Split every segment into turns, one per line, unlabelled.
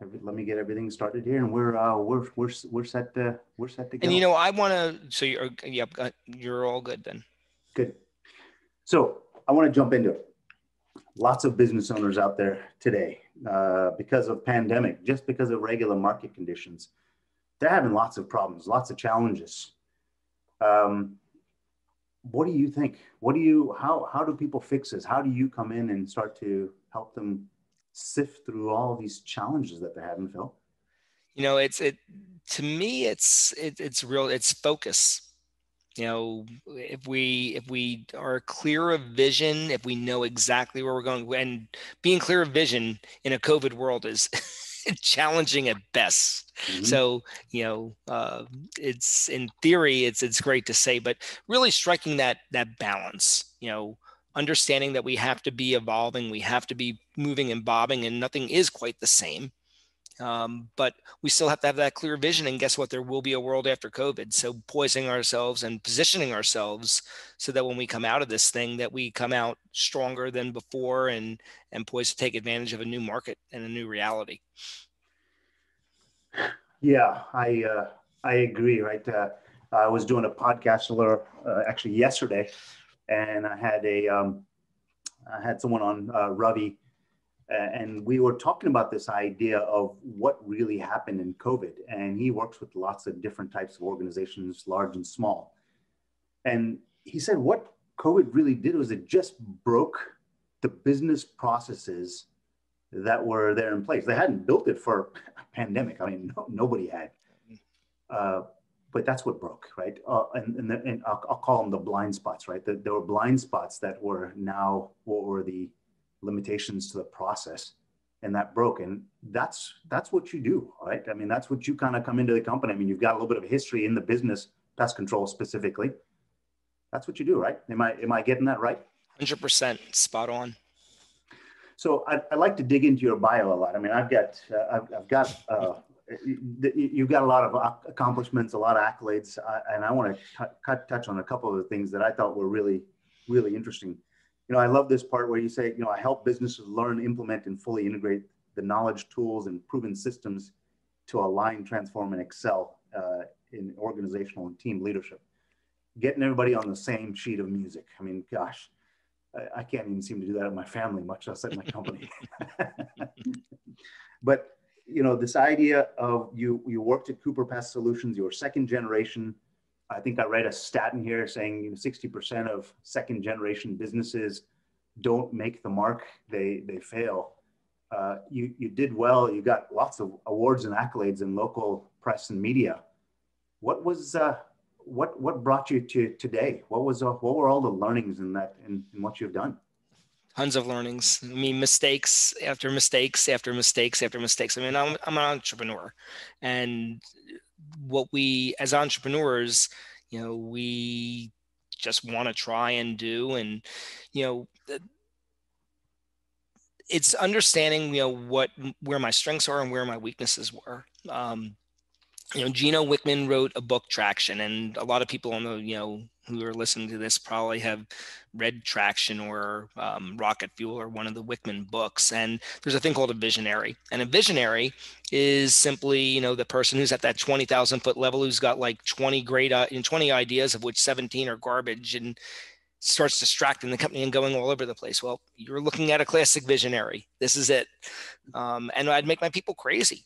every, let me get everything started here, and we're uh, we're we're we're set to we're set to go.
And you know, I want to. So you're yep, you're all good then.
Good. So I want to jump into it. Lots of business owners out there today, uh, because of pandemic, just because of regular market conditions, they're having lots of problems, lots of challenges. Um, what do you think? What do you how how do people fix this? How do you come in and start to help them sift through all these challenges that they're having, Phil?
You know, it's it to me. It's it, it's real. It's focus. You know, if we if we are clear of vision, if we know exactly where we're going, and being clear of vision in a COVID world is challenging at best. Mm-hmm. So you know, uh, it's in theory, it's it's great to say, but really striking that that balance. You know, understanding that we have to be evolving, we have to be moving and bobbing, and nothing is quite the same. Um, but we still have to have that clear vision. And guess what? There will be a world after COVID. So poising ourselves and positioning ourselves so that when we come out of this thing, that we come out stronger than before and and poised to take advantage of a new market and a new reality.
Yeah, I uh, I agree. Right, uh, I was doing a podcast uh, actually yesterday and I had a um, I had someone on uh, Ravi, and we were talking about this idea of what really happened in COVID. And he works with lots of different types of organizations, large and small. And he said what COVID really did was it just broke the business processes that were there in place. They hadn't built it for a pandemic. I mean, no, nobody had. Uh, but that's what broke, right? Uh, and and, the, and I'll, I'll, call them the blind spots, right? The, there were blind spots that were now what were the limitations to the process, and that broke. And that's that's what you do, right? I mean, that's what you kind of come into the company. I mean, you've got a little bit of history in the business, pest control specifically. That's what you do, right? Am I am I getting that right?
Hundred percent, spot on.
So I, I like to dig into your bio a lot. I mean, I've got uh, I've, I've, got uh, you've got a lot of accomplishments, a lot of accolades, and I want to touch on a couple of the things that I thought were really, really interesting. You know, I love this part where you say, you know, I help businesses learn, implement, and fully integrate the knowledge, tools, and proven systems to align, transform, and excel uh, in organizational and team leadership. Getting everybody on the same sheet of music. I mean, gosh, I, I can't even seem to do that in my family, much less at my company. but you know, this idea of you you worked at Cooper Pest Solutions, you were second generation. I think I read a stat in here saying you know 60% of second generation businesses don't make the mark; they they fail. Uh, you you did well. You got lots of awards and accolades in local press and media. What was uh, what what brought you to today? What was uh, what were all the learnings in that in, in what you've done?
Tons of learnings. I mean, mistakes after mistakes after mistakes after mistakes. I mean, I'm, I'm an entrepreneur, and what we as entrepreneurs, you know, we just want to try and do, and you know, it's understanding, you know, what where my strengths are and where my weaknesses were. Um, you know, Gino Wickman wrote a book, Traction, and a lot of people on the, you know, who are listening to this probably have read Traction or um, Rocket Fuel or one of the Wickman books. And there's a thing called a visionary. And a visionary is simply, you know, the person who's at that 20,000 foot level who's got like 20 great, uh, 20 ideas of which 17 are garbage and starts distracting the company and going all over the place. Well, you're looking at a classic visionary. This is it. Um, and I'd make my people crazy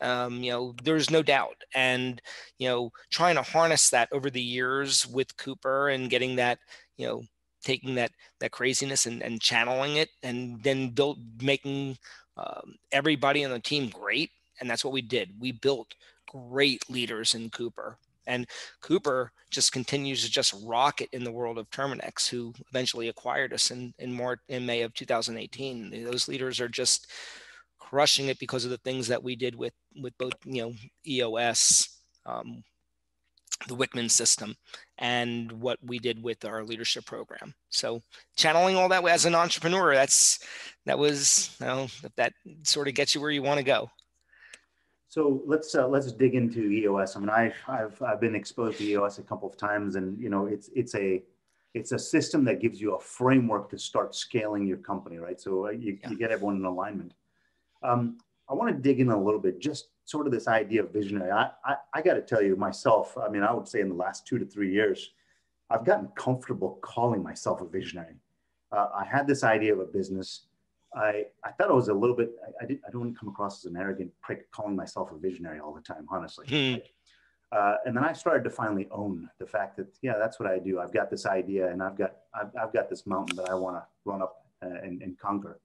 um, you know, there's no doubt. And, you know, trying to harness that over the years with Cooper and getting that, you know, taking that that craziness and, and channeling it and then built making um, everybody on the team great. And that's what we did. We built great leaders in Cooper. And Cooper just continues to just rocket in the world of Terminix, who eventually acquired us in in more in May of 2018. Those leaders are just crushing it because of the things that we did with with both you know EOS, um, the Wickman system, and what we did with our leadership program. So channeling all that as an entrepreneur, that's that was you know that sort of gets you where you want to go.
So let's uh, let's dig into EOS. I mean, I, I've I've been exposed to EOS a couple of times, and you know, it's it's a it's a system that gives you a framework to start scaling your company, right? So uh, you, yeah. you get everyone in alignment. Um, I want to dig in a little bit, just sort of this idea of visionary. I, I, I got to tell you myself, I mean, I would say in the last two to three years, I've gotten comfortable calling myself a visionary. Uh, I had this idea of a business. I, I thought I was a little bit, I, I, did, I don't want to come across as an arrogant prick calling myself a visionary all the time, honestly. Hmm. Uh, and then I started to finally own the fact that, yeah, that's what I do. I've got this idea and I've got, I've, I've got this mountain that I want to run up uh, and, and conquer.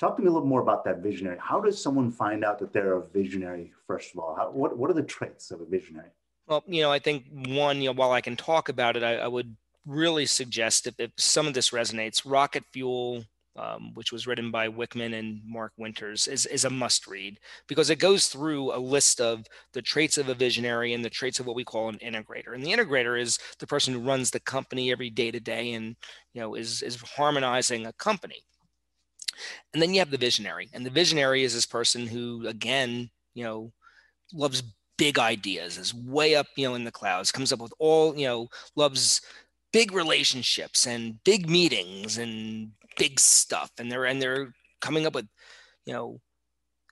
Talk to me a little more about that visionary. How does someone find out that they're a visionary, first of all? How, what, what are the traits of a visionary?
Well, you know, I think one, you know, while I can talk about it, I, I would really suggest if, if some of this resonates, Rocket Fuel, um, which was written by Wickman and Mark Winters, is, is a must read because it goes through a list of the traits of a visionary and the traits of what we call an integrator. And the integrator is the person who runs the company every day to day and you know is is harmonizing a company. And then you have the visionary. And the visionary is this person who, again, you know, loves big ideas, is way up, you know, in the clouds, comes up with all, you know, loves big relationships and big meetings and big stuff. And they're and they're coming up with, you know,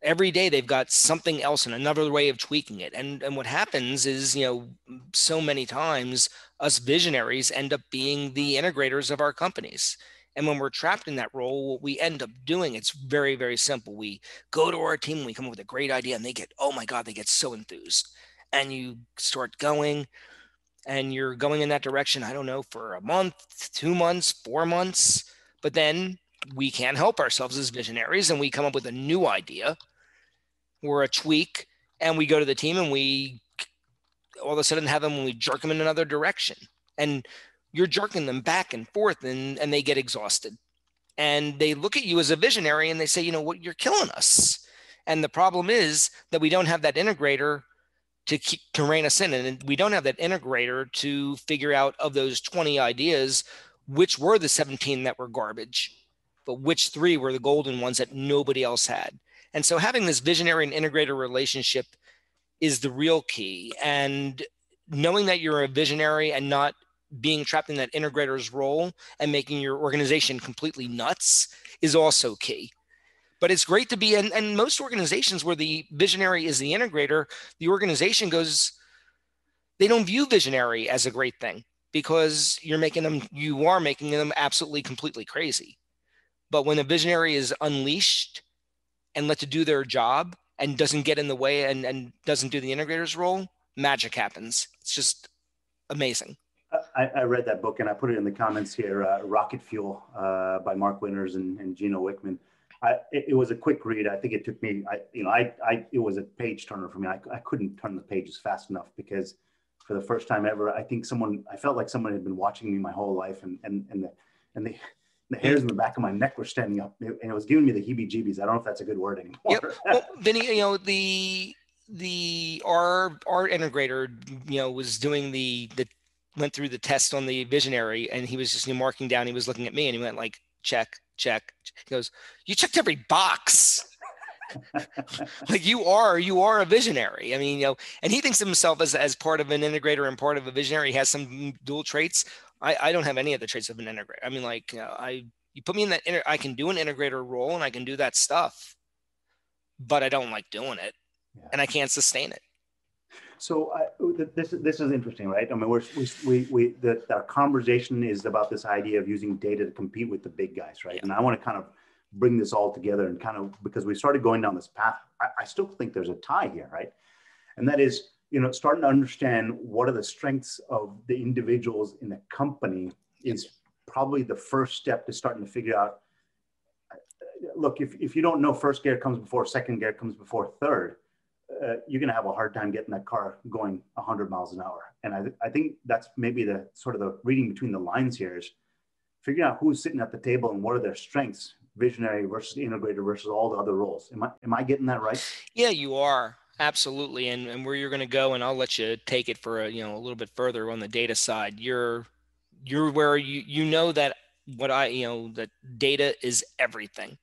every day they've got something else and another way of tweaking it. And and what happens is, you know, so many times us visionaries end up being the integrators of our companies and when we're trapped in that role, what we end up doing, it's very, very simple. We go to our team, we come up with a great idea, and they get, oh my God, they get so enthused. And you start going, and you're going in that direction, I don't know, for a month, two months, four months. But then we can't help ourselves as visionaries, and we come up with a new idea or a tweak, and we go to the team and we all of a sudden have them when we jerk them in another direction. And you're jerking them back and forth and, and they get exhausted. And they look at you as a visionary and they say, you know what, you're killing us. And the problem is that we don't have that integrator to keep to rein us in. And we don't have that integrator to figure out of those 20 ideas, which were the 17 that were garbage, but which three were the golden ones that nobody else had. And so having this visionary and integrator relationship is the real key. And knowing that you're a visionary and not being trapped in that integrator's role and making your organization completely nuts is also key. But it's great to be, and, and most organizations where the visionary is the integrator, the organization goes, they don't view visionary as a great thing because you're making them, you are making them absolutely completely crazy. But when a visionary is unleashed and let to do their job and doesn't get in the way and, and doesn't do the integrator's role, magic happens. It's just amazing.
I, I, read that book and I put it in the comments here. Uh, Rocket Fuel uh, by Mark Winters and, and Gino Wickman. I, it, it, was a quick read. I think it took me, I, you know, I, I, it was a page turner for me. I, I couldn't turn the pages fast enough because for the first time ever, I think someone, I felt like someone had been watching me my whole life and, and, and the, and the, the hairs in the back of my neck were standing up and it was giving me the heebie jeebies. I don't know if that's a good word anymore. Yep.
Well, Vinny, you know, the, the our our integrator you know was doing the the went through the test on the visionary and he was just you know, marking down. He was looking at me and he went like, check, check. He goes, you checked every box. like you are, you are a visionary. I mean, you know, and he thinks of himself as, as part of an integrator and part of a visionary. He has some dual traits. I, I don't have any of the traits of an integrator. I mean, like you know, I, you put me in that, inter, I can do an integrator role and I can do that stuff, but I don't like doing it yeah. and I can't sustain it.
So I, this this is interesting, right? I mean, we're, we we we the, our conversation is about this idea of using data to compete with the big guys, right? Yeah. And I want to kind of bring this all together and kind of because we started going down this path. I, I still think there's a tie here, right? And that is, you know, starting to understand what are the strengths of the individuals in the company is probably the first step to starting to figure out. Uh, look, if if you don't know first gear comes before second gear comes before third uh, you're going to have a hard time getting that car going 100 miles an hour. And I, th- I think that's maybe the sort of the reading between the lines here is figuring out who's sitting at the table and what are their strengths, visionary versus integrator versus all the other roles. Am I, am I getting that right?
Yeah, you are. Absolutely. And, and where you're going to go, and I'll let you take it for a, you know, a little bit further on the data side. You're, you're where you, you know that what I, you know, that data is everything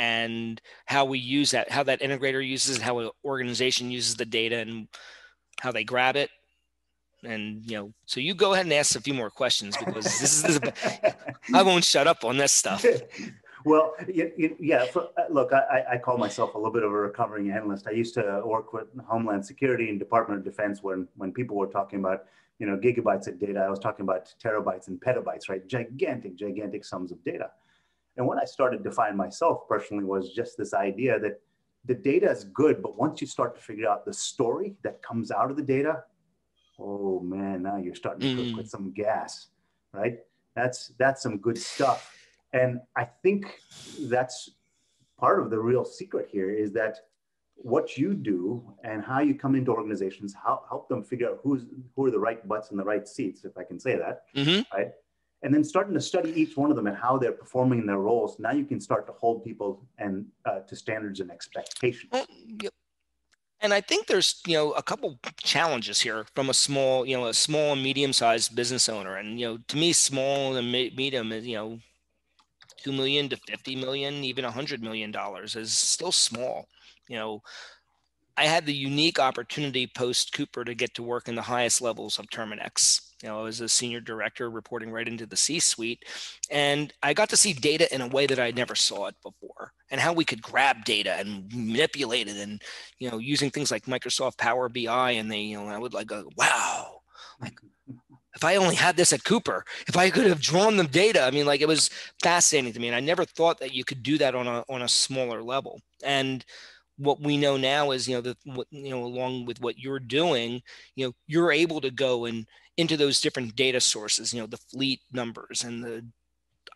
and how we use that, how that integrator uses it, how an organization uses the data and how they grab it. And, you know, so you go ahead and ask a few more questions because this is, this is I won't shut up on this stuff.
well, yeah. For, uh, look, I, I call myself a little bit of a recovering analyst. I used to work with Homeland Security and Department of Defense when when people were talking about you know gigabytes of data. I was talking about terabytes and petabytes, right? Gigantic, gigantic sums of data. And what I started to find myself personally was just this idea that the data is good, but once you start to figure out the story that comes out of the data, oh man, now you're starting to cook mm. with some gas, right? That's that's some good stuff. And I think that's part of the real secret here is that what you do and how you come into organizations, how help them figure out who's who are the right butts in the right seats, if I can say that, mm-hmm. right? And then starting to study each one of them and how they're performing in their roles. Now you can start to hold people and uh, to standards and expectations.
And I think there's, you know, a couple challenges here from a small, you know, a small and medium-sized business owner. And you know, to me, small and medium is, you know, two million to fifty million, even a hundred million dollars is still small. You know, I had the unique opportunity post Cooper to get to work in the highest levels of Terminix you know, as a senior director reporting right into the C-suite, and I got to see data in a way that I never saw it before, and how we could grab data and manipulate it, and you know, using things like Microsoft Power BI, and they, you know, I would like go, wow, like if I only had this at Cooper, if I could have drawn the data, I mean, like it was fascinating to me, and I never thought that you could do that on a on a smaller level, and what we know now is you know the you know along with what you're doing you know you're able to go and into those different data sources, you know, the fleet numbers and the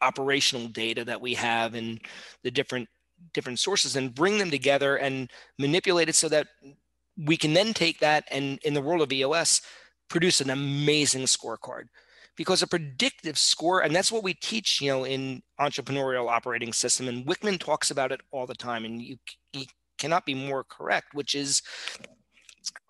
operational data that we have and the different different sources and bring them together and manipulate it so that we can then take that and in the world of EOS produce an amazing scorecard. Because a predictive score and that's what we teach you know in entrepreneurial operating system and Wickman talks about it all the time and you, you cannot be more correct which is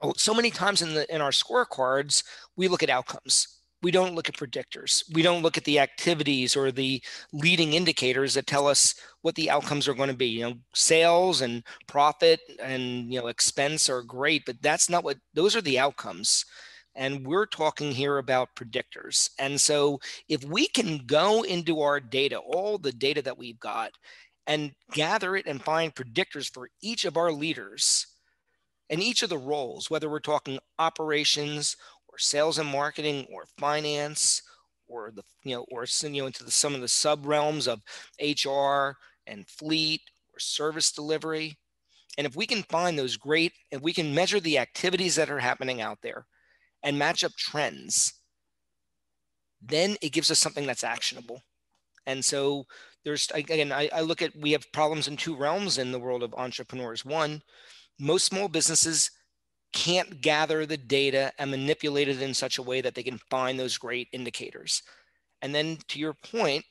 Oh, so many times in the in our scorecards we look at outcomes. We don't look at predictors. We don't look at the activities or the leading indicators that tell us what the outcomes are going to be. You know sales and profit and you know expense are great but that's not what those are the outcomes. And we're talking here about predictors. And so if we can go into our data all the data that we've got and gather it and find predictors for each of our leaders and each of the roles, whether we're talking operations or sales and marketing or finance or the you know or you know into the, some of the sub realms of HR and fleet or service delivery. And if we can find those great, if we can measure the activities that are happening out there and match up trends, then it gives us something that's actionable. And so there's again, I, I look at we have problems in two realms in the world of entrepreneurs. One, most small businesses can't gather the data and manipulate it in such a way that they can find those great indicators. And then to your point,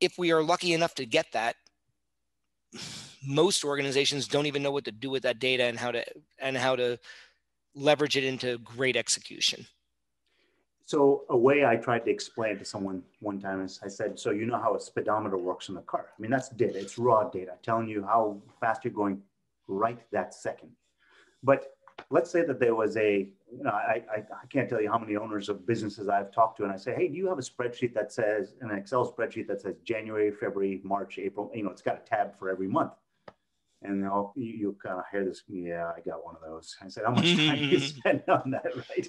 if we are lucky enough to get that, most organizations don't even know what to do with that data and how to and how to leverage it into great execution.
So a way I tried to explain to someone one time is I said, so you know how a speedometer works in the car. I mean, that's data, it's raw data telling you how fast you're going right that second. But let's say that there was a, you know, I, I, I, can't tell you how many owners of businesses I've talked to, and I say, hey, do you have a spreadsheet that says, an Excel spreadsheet that says January, February, March, April, you know, it's got a tab for every month. And you, you kind of hear this, yeah, I got one of those. I said, how much time do you mm-hmm. spend on that, right?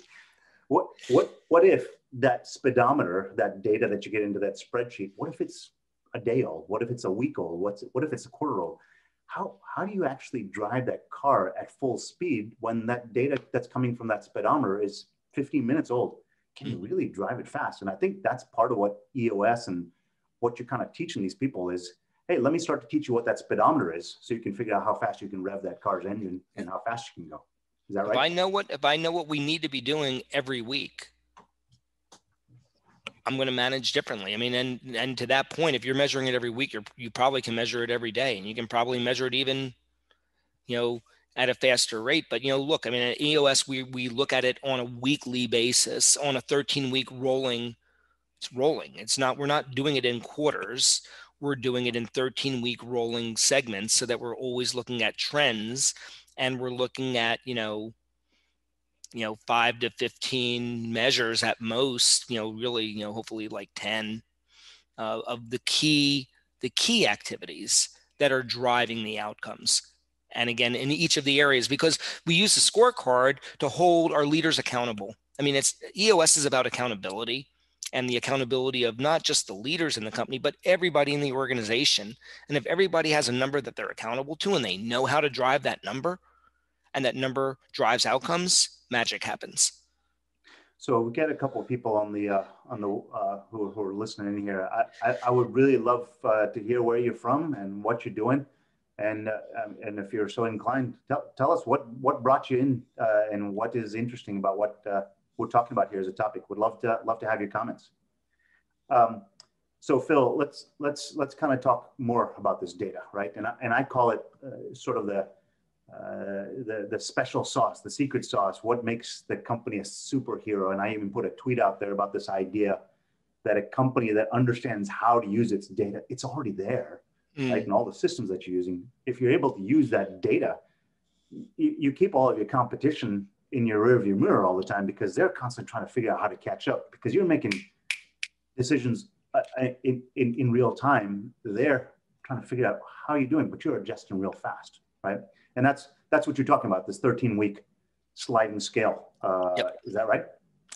What, what, what if that speedometer, that data that you get into that spreadsheet, what if it's a day old? What if it's a week old? What's, what if it's a quarter old? how, how do you actually drive that car at full speed when that data that's coming from that speedometer is 15 minutes old? Can you really drive it fast? And I think that's part of what EOS and what you're kind of teaching these people is, hey, let me start to teach you what that speedometer is so you can figure out how fast you can rev that car's engine and how fast you can go. Is that right?
If I know what if I know what we need to be doing every week, I'm going to manage differently. I mean, and and to that point, if you're measuring it every week, you you probably can measure it every day, and you can probably measure it even, you know, at a faster rate. But you know, look, I mean, at EOS, we we look at it on a weekly basis, on a 13 week rolling. It's rolling. It's not. We're not doing it in quarters. We're doing it in 13 week rolling segments, so that we're always looking at trends, and we're looking at you know you know five to 15 measures at most you know really you know hopefully like 10 uh, of the key the key activities that are driving the outcomes. And again, in each of the areas, because we use the scorecard to hold our leaders accountable. I mean, it's EOS is about accountability and the accountability of not just the leaders in the company, but everybody in the organization. And if everybody has a number that they're accountable to and they know how to drive that number and that number drives outcomes, magic happens.
So we get a couple of people on the uh, on the uh, who, who are listening in here. I, I, I would really love uh, to hear where you're from and what you're doing, and uh, um, and if you're so inclined, tell, tell us what what brought you in uh, and what is interesting about what uh, we're talking about here as a topic. Would love to love to have your comments. Um, so Phil, let's let's let's kind of talk more about this data, right? And I, and I call it sort of the uh, the the special sauce, the secret sauce, what makes the company a superhero. And I even put a tweet out there about this idea that a company that understands how to use its data, it's already there, mm. right? And all the systems that you're using, if you're able to use that data, you, you keep all of your competition in your rearview mirror all the time because they're constantly trying to figure out how to catch up because you're making decisions uh, uh, in, in, in real time. They're trying to figure out how you're doing, but you're adjusting real fast, right? And that's that's what you're talking about. This 13 week sliding scale. Uh, yep. Is that right?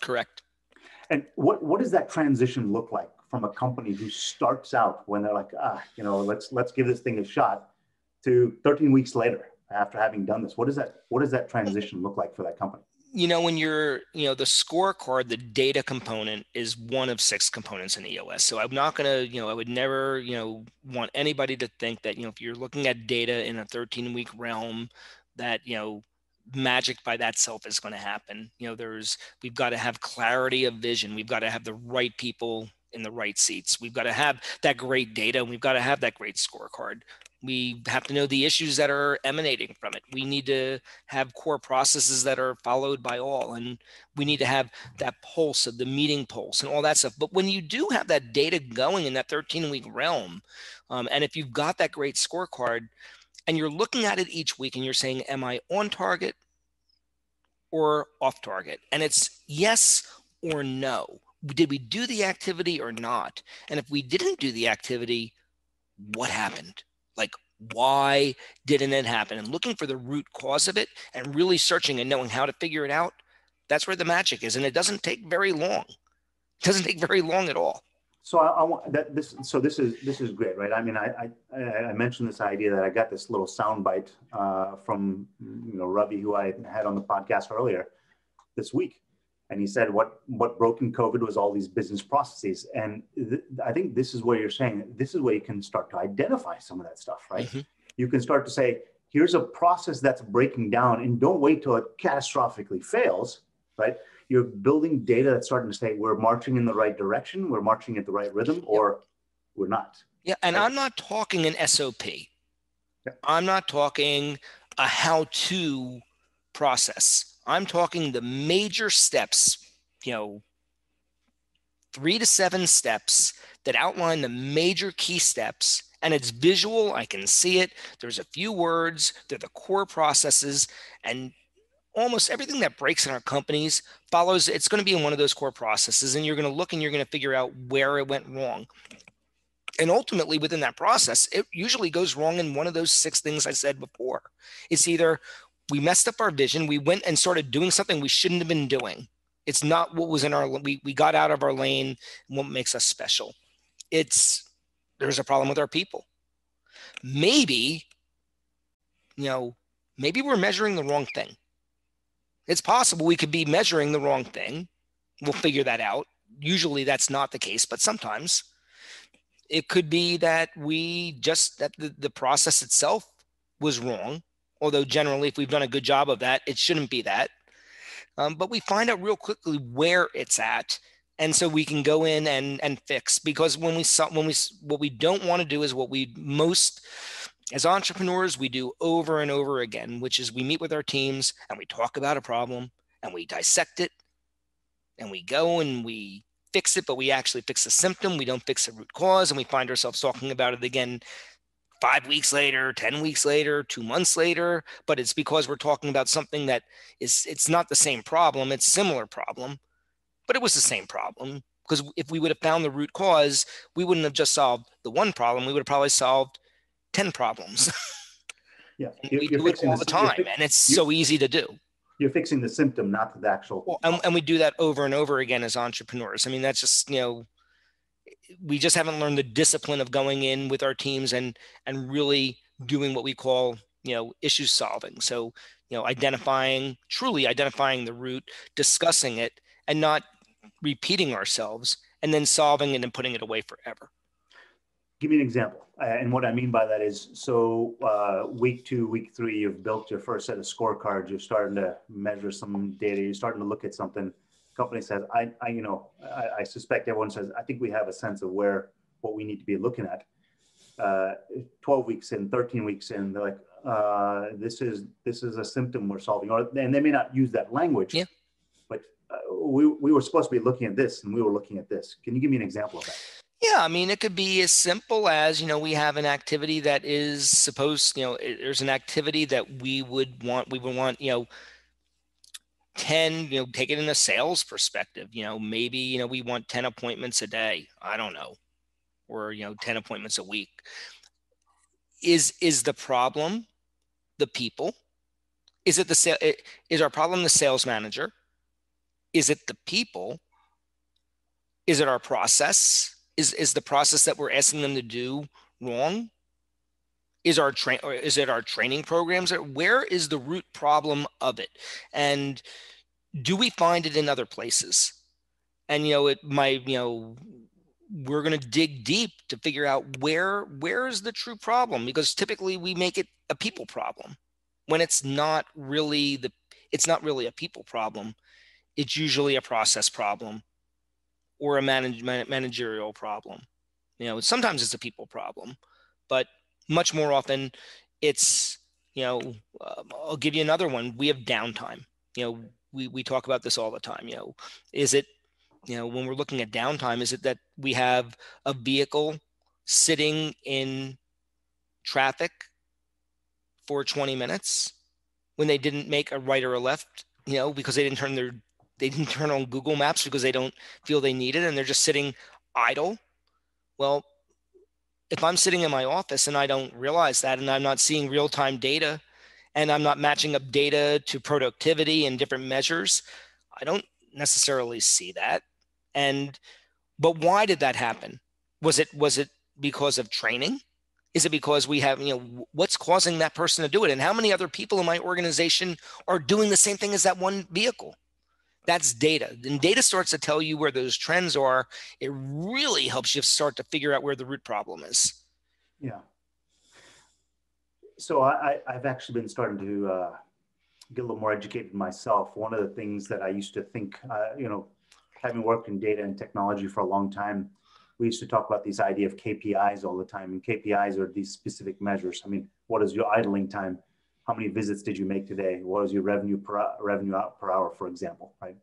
Correct.
And what what does that transition look like from a company who starts out when they're like, ah, you know, let's let's give this thing a shot, to 13 weeks later after having done this? What does that what does that transition look like for that company?
you know when you're you know the scorecard the data component is one of six components in eos so i'm not to you know i would never you know want anybody to think that you know if you're looking at data in a 13 week realm that you know magic by that self is going to happen. You know there's we've got to have clarity of vision. We've got to have the right people in the right seats. We've got to have that great data and we've got to have that great scorecard we have to know the issues that are emanating from it. We need to have core processes that are followed by all. And we need to have that pulse of the meeting pulse and all that stuff. But when you do have that data going in that 13 week realm, um, and if you've got that great scorecard and you're looking at it each week and you're saying, Am I on target or off target? And it's yes or no. Did we do the activity or not? And if we didn't do the activity, what happened? Like why didn't it happen? And looking for the root cause of it and really searching and knowing how to figure it out that's where the magic is. And it doesn't take very long. It doesn't take very long at all.
So I, I, want that this so this is this is great right? I mean i i, I mentioned this idea that i got this little soundbite uh, from you know ravi who i had on the podcast earlier this week and he said what what broke in covid was all these business processes. And th- i think this is where you're saying this is where you can start to identify some of that stuff right? Mm-hmm. you can start to say here's a process that's breaking down and don't wait till it catastrophically fails right? You're building data that's starting to say we're marching in the right direction we're marching at the right rhythm or we're not
yeah and right? i'm not talking an sop i'm not talking a how to process I'm talking the major steps, you know, three to seven steps that outline the major key steps. And it's visual, I can see it. There's a few words, they're the core processes. And almost everything that breaks in our companies follows, it's going to be in one of those core processes. And you're going to look and you're going to figure out where it went wrong. And ultimately, within that process, it usually goes wrong in one of those six things I said before. It's either we messed up our vision. We went and started doing something we shouldn't have been doing. It's not what was in our we we got out of our lane and what makes us special. It's there's a problem with our people. Maybe, you know, maybe we're measuring the wrong thing. It's possible we could be measuring the wrong thing. We'll figure that out. Usually that's not the case, but sometimes it could be that we just that the, the process itself was wrong although generally if we've done a good job of that it shouldn't be that. Um, but we find out real quickly where it's at and so we can go in and and fix because when we when we what we don't want to do is what we most as entrepreneurs we do over and over again which is we meet with our teams and we talk about a problem and we dissect it and we go and we fix it but we actually fix the symptom we don't fix the root cause and we find ourselves talking about it again five weeks later, 10 weeks later, two months later, but it's because we're talking about something that is, it's not the same problem, it's similar problem, but it was the same problem because if we would have found the root cause, we wouldn't have just solved the one problem. We would have probably solved 10 problems.
Yeah,
we do it all the, time, and it's so easy to do.
You're fixing the symptom, not the actual.
Well, and, and we do that over and over again as entrepreneurs. I mean, that's just you know, we just haven't learned the discipline of going in with our teams and and really doing what we call you know issue solving. So you know, identifying truly identifying the root, discussing it, and not repeating ourselves, and then solving it and putting it away forever.
Give me an example. Uh, and what I mean by that is, so uh, week two, week three, you've built your first set of scorecards. You're starting to measure some data. You're starting to look at something. Company says, I, I you know, I, I, suspect everyone says, I think we have a sense of where what we need to be looking at. Uh, 12 weeks in, 13 weeks in, they're like, uh, this is this is a symptom we're solving, or and they may not use that language.
Yeah.
But uh, we we were supposed to be looking at this, and we were looking at this. Can you give me an example of that?
Yeah, I mean, it could be as simple as, you know, we have an activity that is supposed, you know, there's an activity that we would want, we would want, you know, 10, you know, take it in a sales perspective, you know, maybe, you know, we want 10 appointments a day. I don't know. Or, you know, 10 appointments a week. Is, is the problem the people? Is it the, is our problem the sales manager? Is it the people? Is it our process? is is the process that we're asking them to do wrong is our train is it our training programs where is the root problem of it? And do we find it in other places? And you know it might you know we're going to dig deep to figure out where where is the true problem because typically we make it a people problem. When it's not really the it's not really a people problem it's usually a process problem or a manage, managerial problem. You know, sometimes it's a people problem, but much more often it's, you know, uh, I'll give you another one. We have downtime. You know, we, we talk about this all the time. You know, is it, you know, when we're looking at downtime, is it that we have a vehicle sitting in traffic for 20 minutes when they didn't make a right or a left, you know, because they didn't turn their they didn't turn on Google Maps because they don't feel they need it and they're just sitting idle. Well, if I'm sitting in my office and I don't realize that and I'm not seeing real time data and I'm not matching up data to productivity and different measures, I don't necessarily see that. And but why did that happen? Was it was it because of training? Is it because we have, you know, what's causing that person to do it? And how many other people in my organization are doing the same thing as that one vehicle? That's data. And data starts to tell you where those trends are. It really helps you start to figure out where the root problem is.
Yeah. So I, I've actually been starting to uh, get a little more educated myself. One of the things that I used to think, uh, you know, having worked in data and technology for a long time, we used to talk about this idea of KPIs all the time. And KPIs are these specific measures. I mean, what is your idling time? How many visits did you make today? What was your revenue per revenue out per hour, for example, right?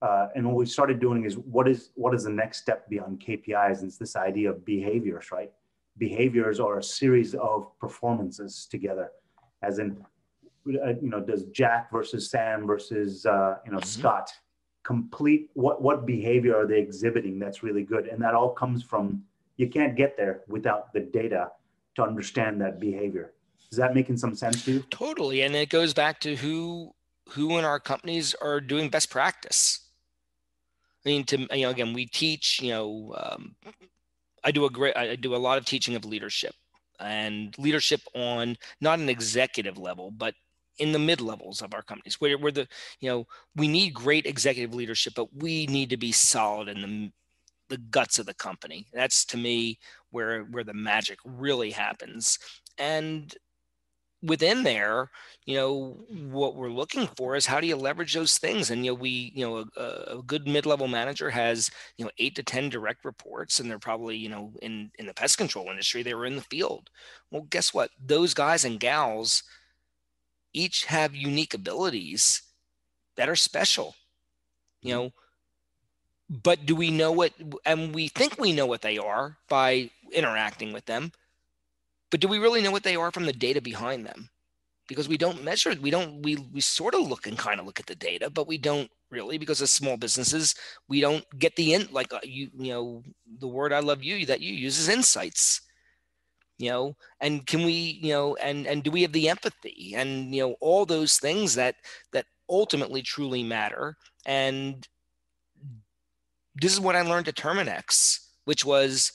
Uh, and what we started doing is what is what is the next step beyond KPIs? And it's this idea of behaviors, right? Behaviors are a series of performances together, as in, uh, you know, does Jack versus Sam versus uh, you know mm-hmm. Scott complete what what behavior are they exhibiting that's really good, and that all comes from you can't get there without the data to understand that behavior. Is that making some sense to you?
Totally. And it goes back to who who in our companies are doing best practice. I mean, to you know, again, we teach. You know, um, I do a great. I do a lot of teaching of leadership and leadership on not an executive level, but in the mid levels of our companies, where where the you know we need great executive leadership, but we need to be solid in the the guts of the company. That's to me where where the magic really happens. And within there, you know, what we're looking for is how do you leverage those things? And you know, we, you know, a, a, good mid-level manager has, you know, eight to ten direct reports, and they're probably, you know, in in the pest control industry, they were in the field. Well, guess what? Those guys and gals each have unique abilities that are special. You mm-hmm. know, but do we know what? And we think we know what they are by interacting with them but do we really know what they are from the data behind them? Because we don't measure. We don't, we, we sort of look and kind of look at the data, but we don't really because as small businesses we don't get the in like uh, you you know the word i love you that you use is insights you know and can we you know and and do we have the empathy and you know all those things that that ultimately truly matter and this is what i learned at Terminix which was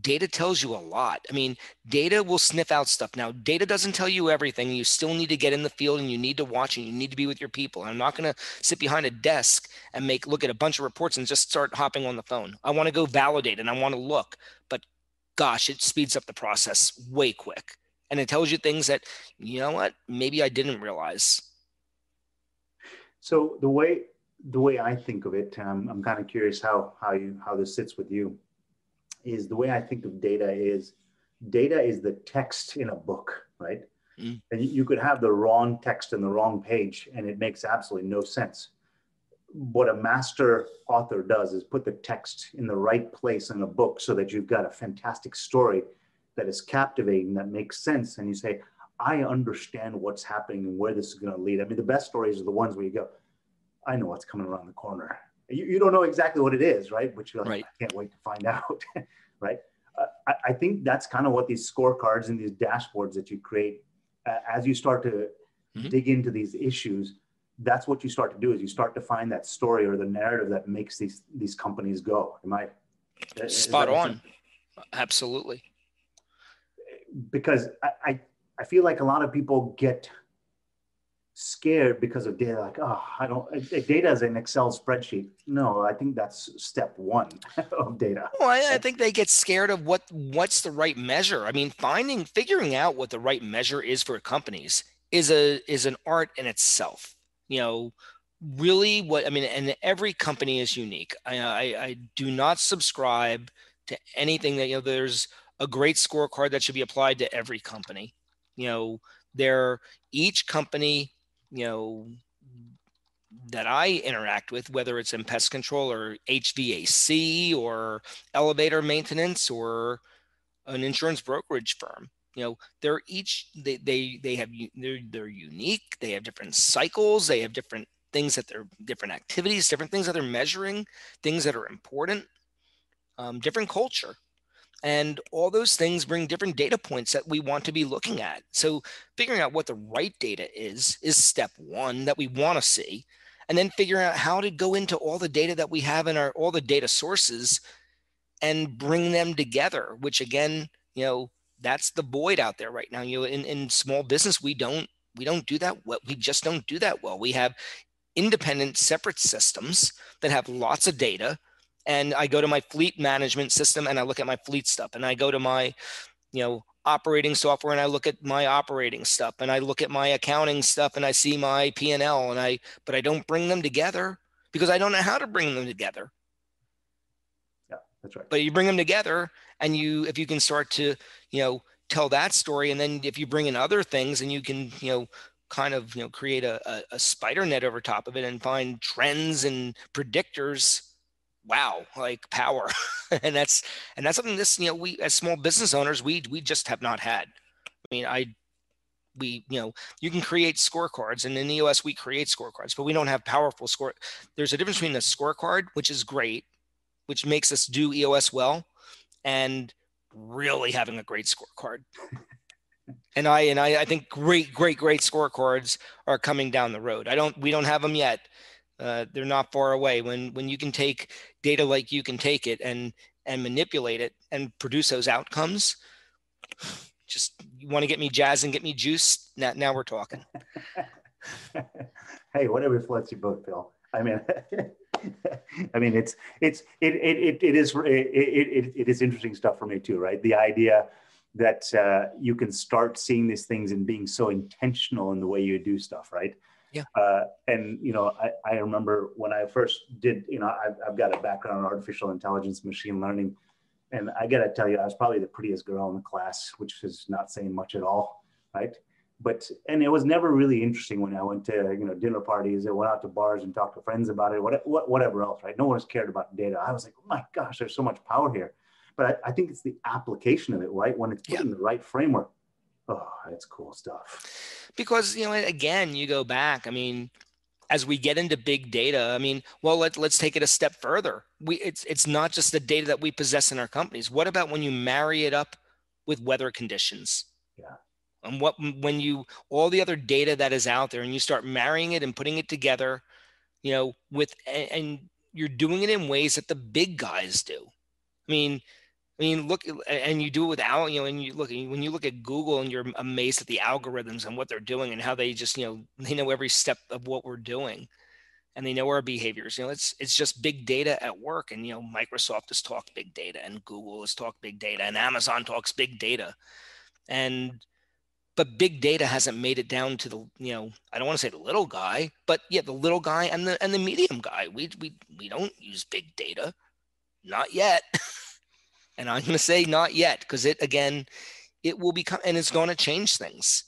data tells you a lot. I mean, data will sniff out stuff. Now, data doesn't tell you everything. You still need to get in the field and you need to watch and you need to be with your people. I'm not going to sit behind a desk and make look at a bunch of reports and just start hopping on the phone. I want to go validate and I want to look. But gosh, it speeds up the process way quick. And it tells you things that, you know what, maybe I didn't realize.
So the way the way I think of it, um, I'm kind of curious how how you how this sits with you is the way I think of data is data is the text in a book, right? Mm. And you could have the wrong text in the wrong page and it makes absolutely no sense. What a master author does is put the text in the right place in a book so that you've got a fantastic story that is captivating, that makes sense. And you say, I understand what's happening and where this is going to lead. I mean, the best stories are the ones where you go, I know what's coming around the corner you, you don't know exactly what it is, right? Which you're like, right. I can't wait to find out, right? Uh, I, I, think that's kind of what these scorecards and these dashboards that you create uh, as you start to mm-hmm. dig into these issues. That's what you start to do is you start to find that story or the narrative that makes these these companies go. Am I
spot on? Absolutely.
Because I, I I feel like a lot of people get scared because of data like oh i don't eh, data is an excel spreadsheet. No i think that's step one of data.
Well I, I, think they get scared of what what's the right measure. I mean finding figuring out what the right measure is for companies is a is an art in itself. You know really what i mean and every company is unique. I i, I do not subscribe to anything that you know there's a great scorecard that should be applied to every company. You know there each company you know that I interact with, whether it's in pest control or HVAC or elevator maintenance or an insurance brokerage firm. You know, they're each they they they have they're they're unique. They have different cycles. They have different things that they're different activities, different things that they're measuring, things that are important, um, different culture. And all those things bring different data points that we want to be looking at. So figuring out what the right data is is step one that we want to see. And then figuring out how to go into all the data that we have in our all the data sources and bring them together, which again, you know, that's the void out there right now. You know, in, in small business, we don't we don't do that well. We just don't do that well. We have independent separate systems that have lots of data and I go to my fleet management system and I look at my fleet stuff and I go to my, you know, operating software and I look at my operating stuff and I look at my accounting stuff and I see my P&L and I but I don't bring them together because I don't know how to bring them together.
Yeah, that's right.
But you bring them together and you if you can start to, you know, tell that story and then if you bring in other things and you can, you know, kind of, you know, create a, a, a spider net over top of it and find trends and predictors wow like power. And that's and that's something this you know we as small business owners we we just have not had. I mean i we you know you can create scorecards and in the us we create scorecards but we don't have powerful score there's a difference between a scorecard which is great which makes us do eos well and really having a great scorecard. And i and I, I think great great great scorecards are coming down the road. I don't we don't have them yet uh, they're not far away. When when you can take data like you can take it and and manipulate it and produce those outcomes, just you want to get me jazz and get me juice. Now, now we're talking.
hey, whatever floats your boat, Phil. I mean, I mean, it's it's it it it, it is it, it, it is interesting stuff for me too, right? The idea that uh, you can start seeing these things and being so intentional in the way you do stuff, right?
Yeah.
Uh, and you know, I, I remember when I first did, you know, I've, I've got a background in artificial intelligence, machine learning, and I got to tell you, I was probably the prettiest girl in the class, which is not saying much at all, right? But and it was never really interesting when I went to you know dinner parties, I went out to bars and talked to friends about it, what, what, whatever else, right? No one has cared about data. I was like, oh my gosh, there's so much power here. But I, I think it's the application of it, right? When it's put yeah. in the right framework, oh, it's cool stuff
because you know again you go back i mean as we get into big data, I mean, well, let, let's take it a step further. We it's it's not just the data that we possess in our companies. What about when you marry it up with weather conditions?
Yeah.
And what when you all the other data that is out there and you start marrying it and putting it together, you know, with and you're doing it in ways that the big guys do. I mean, I mean, look, and you do it without, you know, and you look when you look at Google and you're amazed at the algorithms and what they're doing and how they just, you know, they know every step of what we're doing, and they know our behaviors. You know, it's it's just big data at work, and you know, Microsoft has talked big data, and Google has talked big data, and Amazon talks big data, and but big data hasn't made it down to the you know i don't want to say the little guy but yeah the little guy and the and the medium guy we we, we don't use big data not yet And I'm going to say not yet because it again, it will become and it's going to change things.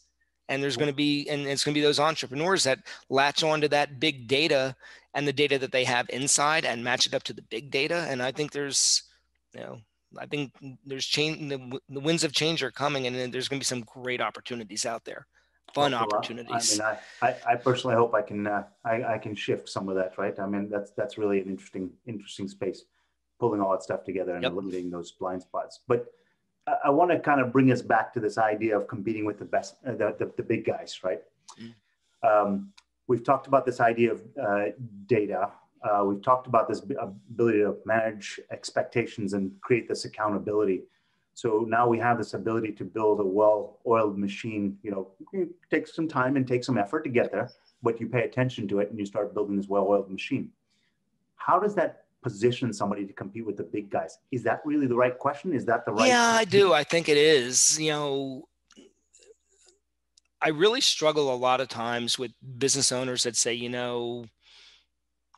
And there's going to be and it's going to be those entrepreneurs that latch onto that big data and the data that they have inside and match it up to the big data. And I think there's, you know, I think there's change. The, the winds of change are coming, and there's going to be some great opportunities out there, fun well, opportunities.
I mean, I, I, I, personally hope I can uh, I, I can shift some of that. Right. I mean, that's that's really an interesting interesting space pulling all that stuff together and yep. eliminating those blind spots. But I, I want to kind of bring us back to this idea of competing with the best, uh, the, the, the, big guys, right? Mm. Um, we've talked about this idea of uh, data. Uh, we've talked about this ability to manage expectations and create this accountability. So now we have this ability to build a well-oiled machine. You know, it takes some time and takes some effort to get there, but you pay attention to it and you start building this well-oiled machine. How does that position somebody to compete with the big guys. Is that really the right question? Is that the right?
Yeah, I do. I think it is. You know, I really struggle a lot of times with business owners that say, you know,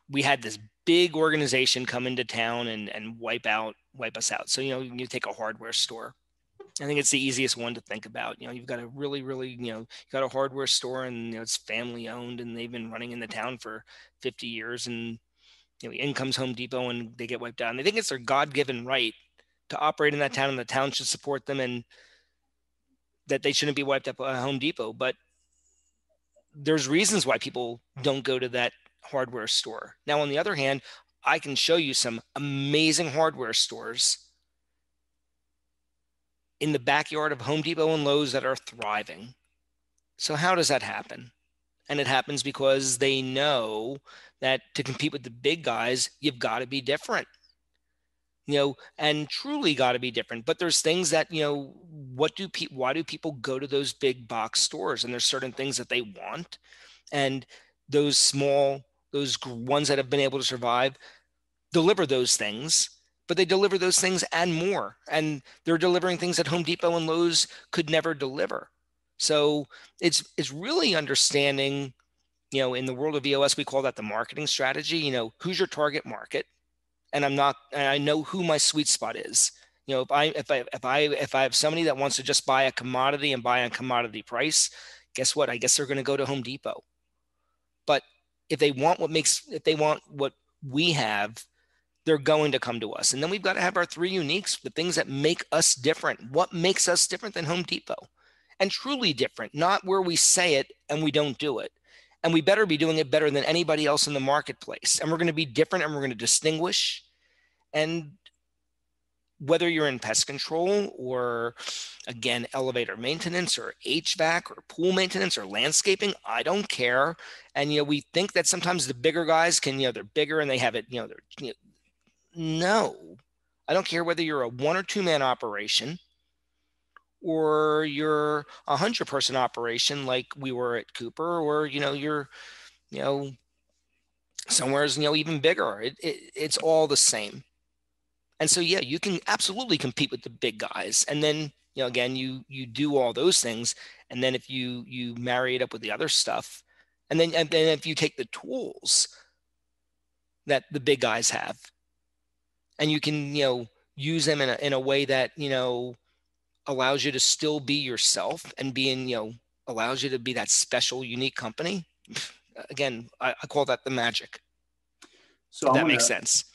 we had this big organization come into town and, and wipe out, wipe us out. So, you know, you take a hardware store. I think it's the easiest one to think about. You know, you've got a really, really, you know, you got a hardware store and you know, it's family owned and they've been running in the town for 50 years and you know, in comes Home Depot and they get wiped out. And they think it's their God given right to operate in that town and the town should support them and that they shouldn't be wiped up by Home Depot. But there's reasons why people don't go to that hardware store. Now, on the other hand, I can show you some amazing hardware stores in the backyard of Home Depot and Lowe's that are thriving. So, how does that happen? And it happens because they know that to compete with the big guys, you've got to be different. You know, and truly got to be different. But there's things that, you know, what do people, why do people go to those big box stores? And there's certain things that they want. And those small, those ones that have been able to survive deliver those things but they deliver those things and more. And they're delivering things that Home Depot and Lowe's could never deliver. So it's it's really understanding you know in the world of eos we call that the marketing strategy you know who's your target market? And i'm not and i know who my sweet spot is. You know if i if i if i if i have somebody that wants to just buy a commodity and buy a commodity price guess what? I guess they're going to go to home depot. But if they want what makes if they want what we have they're going to come to us. And then we've got to have our three uniques the things that make us different. What makes us different than home depot and truly different not where we say it and we don't do it. And we better be doing it better than anybody else in the marketplace. And we're going to be different and we're going to distinguish. And whether you're in pest control or again elevator maintenance or hvac or pool maintenance or landscaping i don't care. And you know we think that sometimes the bigger guys can you know they're bigger and they have it you know they're you know, no. I don't care whether you're a one or two man operation or you're a hundred person operation like we were at Cooper, or you know you're, you know, somewhere's you know even bigger. It, it, it's all the same. And so yeah, you can absolutely compete with the big guys, and then you know again you you do all those things, and then if you you marry it up with the other stuff, and then and then if you take the tools that the big guys have, and you can you know use them in a, in a way that you know allows you to still be yourself and being, you know, allows you to be that special, unique company. Again, I, I call that the magic. So that gonna, makes sense.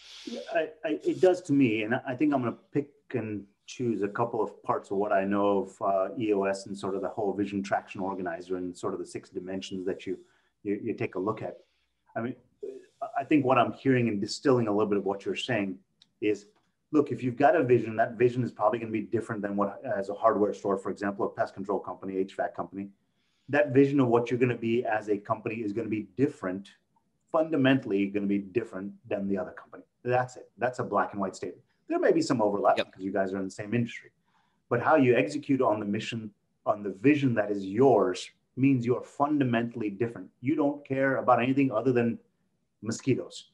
I, I, it does to me, and I think I'm going to pick and choose a couple of parts of what I know of uh, EOS and sort of the whole vision traction organizer and sort of the six dimensions that you you, you take a look at. I mean, I think what I'm hearing and distilling a little bit of what you're saying is look, if you've got a vision, that vision is probably going to be different than what, as a hardware store, for example, a pest control company, HVAC company. That vision of what you're going to be as a company is going to be different, fundamentally going to be different than the other company. That's it. That's a black and white statement. There may be some overlap yep. because you guys are in the same industry, but how you execute on the mission, on the vision that is yours, means you're fundamentally different. You don't care about anything other than mosquitoes?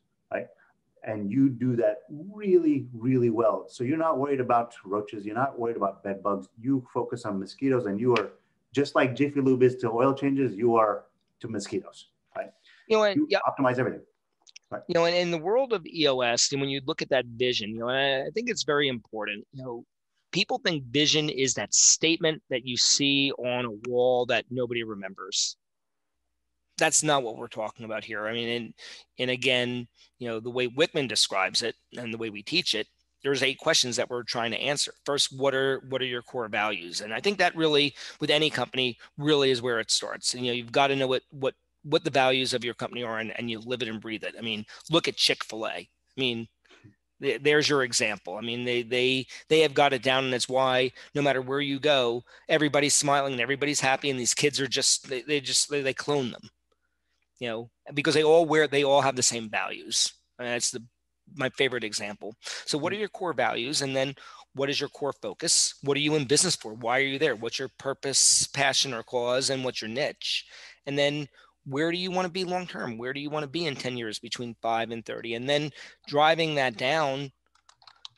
And you do that really, really well. So you're not worried about roaches. You're not worried about bed bugs. You focus on mosquitoes, and you are just like Jiffy Lube is to oil changes. You are to mosquitoes, right?
You know, you
yeah. optimize everything.
Right. You know, and in the world of EOS, and when you look at that vision, you know, I think it's very important. You know, people think vision is that statement that you see on a wall that nobody remembers that's not what we're talking about here. I mean, and and again, you know, the way Wickman describes it and the way we teach it, there's eight questions that we're trying to answer. First, what are what are your core values? And I think that really, with any company, really is where it starts. And you know, you've got to know what what what the values of your company are, and, and you live it and breathe it. I mean, look at Chick Fil A. I mean, there's your example. I mean, they they they have got it down, and that's why no matter where you go, everybody's smiling and everybody's happy, and these kids are just they, they just they, they clone them you know, because they all wear, they all have the same values. And that's the my favorite example. So, what are your core values, and then what is your core focus? What are you in business for? Why are you there? What's your purpose, passion, or cause, and what's your niche? And then where do you want to be long term? Where do you want to be in 10 years between five and 30? And then driving that down,